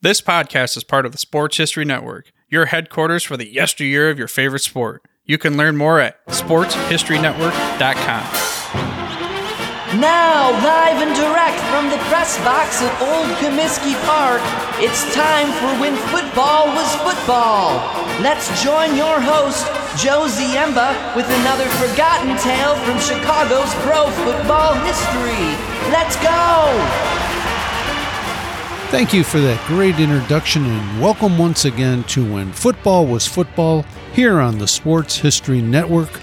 This podcast is part of the Sports History Network, your headquarters for the yesteryear of your favorite sport. You can learn more at sportshistorynetwork.com. Now, live and direct from the press box at Old Comiskey Park, it's time for When Football Was Football. Let's join your host, Joe Ziemba, with another forgotten tale from Chicago's pro football history. Let's go! Thank you for that great introduction and welcome once again to When Football Was Football here on the Sports History Network.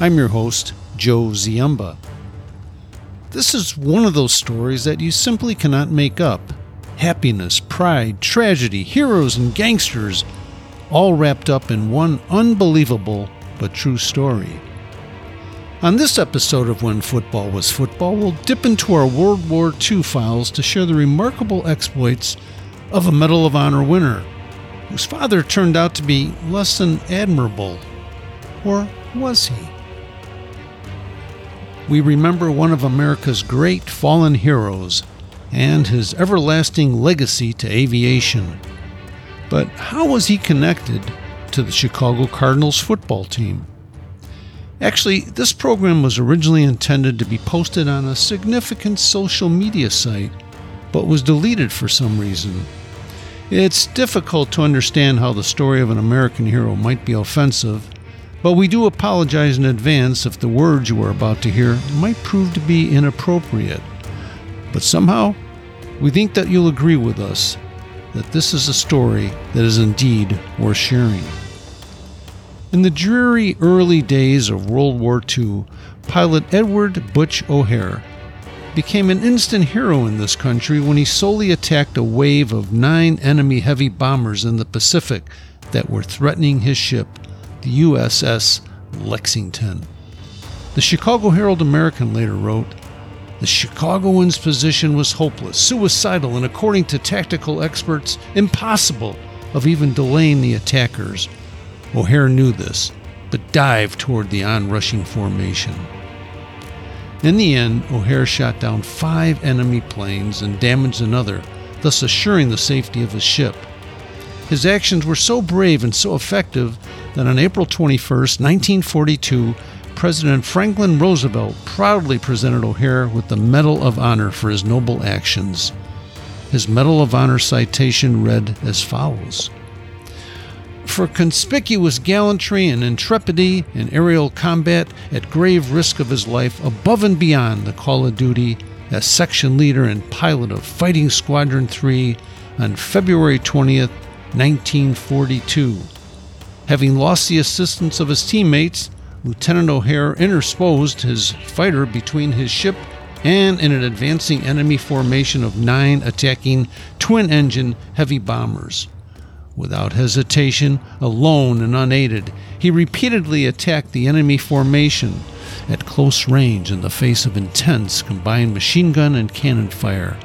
I'm your host, Joe Ziemba. This is one of those stories that you simply cannot make up. Happiness, pride, tragedy, heroes, and gangsters all wrapped up in one unbelievable but true story. On this episode of When Football Was Football, we'll dip into our World War II files to share the remarkable exploits of a Medal of Honor winner, whose father turned out to be less than admirable. Or was he? We remember one of America's great fallen heroes and his everlasting legacy to aviation. But how was he connected to the Chicago Cardinals football team? Actually, this program was originally intended to be posted on a significant social media site, but was deleted for some reason. It's difficult to understand how the story of an American hero might be offensive, but we do apologize in advance if the words you are about to hear might prove to be inappropriate. But somehow, we think that you'll agree with us that this is a story that is indeed worth sharing. In the dreary early days of World War II, pilot Edward Butch O'Hare became an instant hero in this country when he solely attacked a wave of nine enemy heavy bombers in the Pacific that were threatening his ship, the USS Lexington. The Chicago Herald American later wrote, the Chicagoans' position was hopeless, suicidal, and according to tactical experts, impossible of even delaying the attackers. O'Hare knew this, but dived toward the onrushing formation. In the end, O'Hare shot down five enemy planes and damaged another, thus assuring the safety of his ship. His actions were so brave and so effective that on April 21, 1942, President Franklin Roosevelt proudly presented O'Hare with the Medal of Honor for his noble actions. His Medal of Honor citation read as follows for conspicuous gallantry and intrepidity in aerial combat at grave risk of his life above and beyond the call of duty as section leader and pilot of Fighting Squadron 3 on February 20th, 1942. Having lost the assistance of his teammates, Lieutenant O'Hare interposed his fighter between his ship and in an advancing enemy formation of nine attacking twin engine heavy bombers. Without hesitation, alone and unaided, he repeatedly attacked the enemy formation at close range in the face of intense combined machine gun and cannon fire.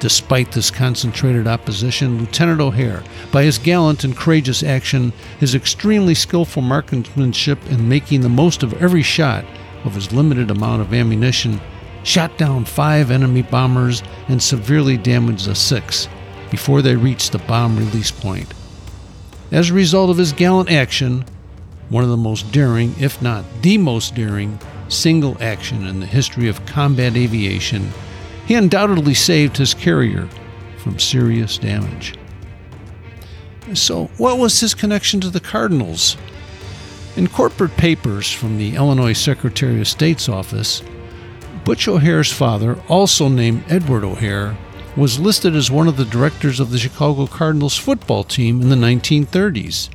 Despite this concentrated opposition, Lieutenant O'Hare, by his gallant and courageous action, his extremely skillful marksmanship in making the most of every shot of his limited amount of ammunition, shot down five enemy bombers and severely damaged the sixth before they reached the bomb release point. As a result of his gallant action, one of the most daring, if not the most daring, single action in the history of combat aviation, he undoubtedly saved his carrier from serious damage. So, what was his connection to the Cardinals? In corporate papers from the Illinois Secretary of State's office, Butch O'Hare's father, also named Edward O'Hare, was listed as one of the directors of the Chicago Cardinals football team in the 1930s.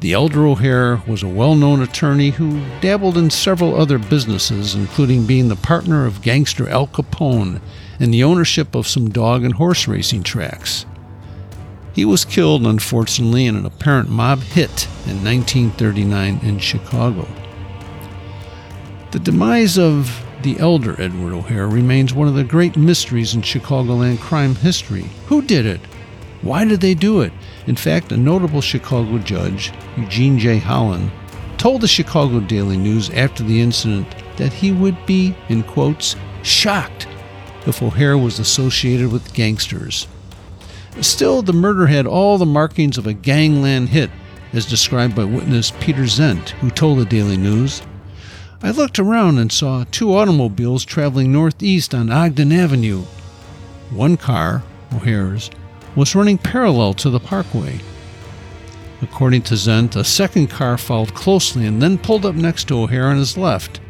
The elder O'Hare was a well known attorney who dabbled in several other businesses, including being the partner of gangster Al Capone and the ownership of some dog and horse racing tracks. He was killed, unfortunately, in an apparent mob hit in 1939 in Chicago. The demise of the elder Edward O'Hare remains one of the great mysteries in Chicagoland crime history. Who did it? Why did they do it? In fact, a notable Chicago judge, Eugene J. Holland, told the Chicago Daily News after the incident that he would be, in quotes, shocked if O'Hare was associated with gangsters. Still, the murder had all the markings of a gangland hit, as described by witness Peter Zent, who told the Daily News. I looked around and saw two automobiles traveling northeast on Ogden Avenue. One car, O'Hare's, was running parallel to the parkway. According to Zent, a second car followed closely and then pulled up next to O'Hare on his left.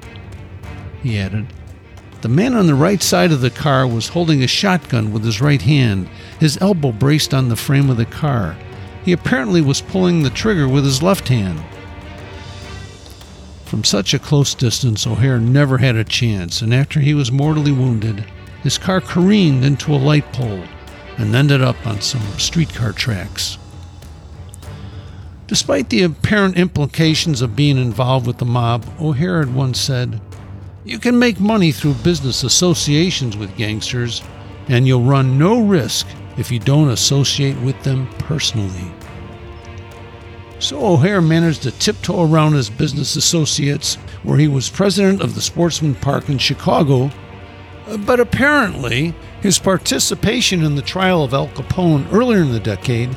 He added, The man on the right side of the car was holding a shotgun with his right hand, his elbow braced on the frame of the car. He apparently was pulling the trigger with his left hand. From such a close distance, O'Hare never had a chance, and after he was mortally wounded, his car careened into a light pole and ended up on some streetcar tracks. Despite the apparent implications of being involved with the mob, O'Hare had once said, You can make money through business associations with gangsters, and you'll run no risk if you don't associate with them personally. So O'Hare managed to tiptoe around his business associates, where he was president of the Sportsman Park in Chicago. Uh, but apparently, his participation in the trial of Al Capone earlier in the decade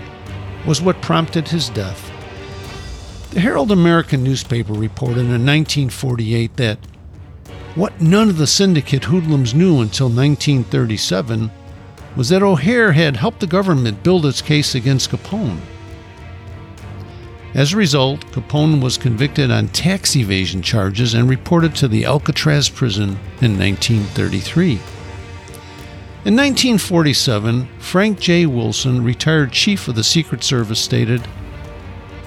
was what prompted his death. The Herald American newspaper reported in 1948 that what none of the syndicate hoodlums knew until 1937 was that O'Hare had helped the government build its case against Capone. As a result, Capone was convicted on tax evasion charges and reported to the Alcatraz prison in 1933. In 1947, Frank J. Wilson, retired chief of the Secret Service, stated,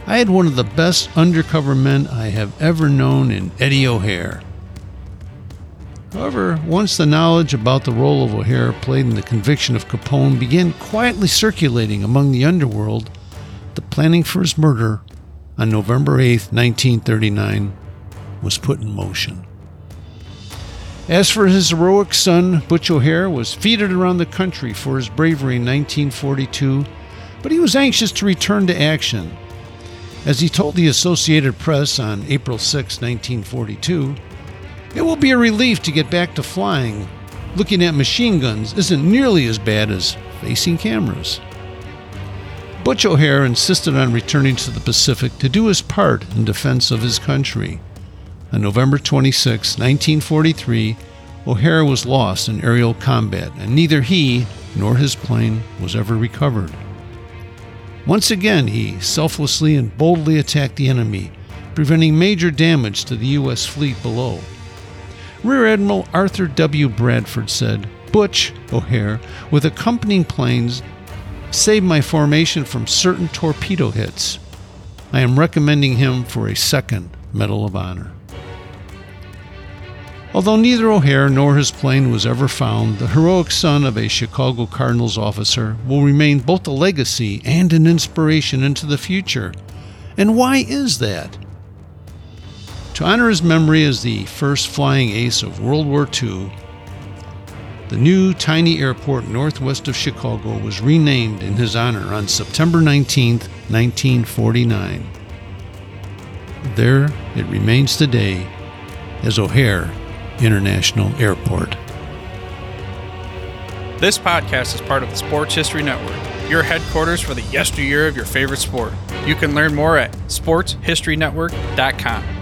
I had one of the best undercover men I have ever known in Eddie O'Hare. However, once the knowledge about the role of O'Hare played in the conviction of Capone began quietly circulating among the underworld, the planning for his murder on November 8, 1939, was put in motion. As for his heroic son, Butch O'Hare was feted around the country for his bravery in 1942, but he was anxious to return to action. As he told the Associated Press on April 6, 1942, it will be a relief to get back to flying. Looking at machine guns isn't nearly as bad as facing cameras. Butch O'Hare insisted on returning to the Pacific to do his part in defense of his country. On November 26, 1943, O'Hare was lost in aerial combat, and neither he nor his plane was ever recovered. Once again, he selflessly and boldly attacked the enemy, preventing major damage to the U.S. fleet below. Rear Admiral Arthur W. Radford said, Butch O'Hare, with accompanying planes, saved my formation from certain torpedo hits. I am recommending him for a second Medal of Honor. Although neither O'Hare nor his plane was ever found, the heroic son of a Chicago Cardinals officer will remain both a legacy and an inspiration into the future. And why is that? To honor his memory as the first flying ace of World War II, the new tiny airport northwest of Chicago was renamed in his honor on September 19, 1949. There it remains today as O'Hare International Airport. This podcast is part of the Sports History Network, your headquarters for the yesteryear of your favorite sport. You can learn more at sportshistorynetwork.com.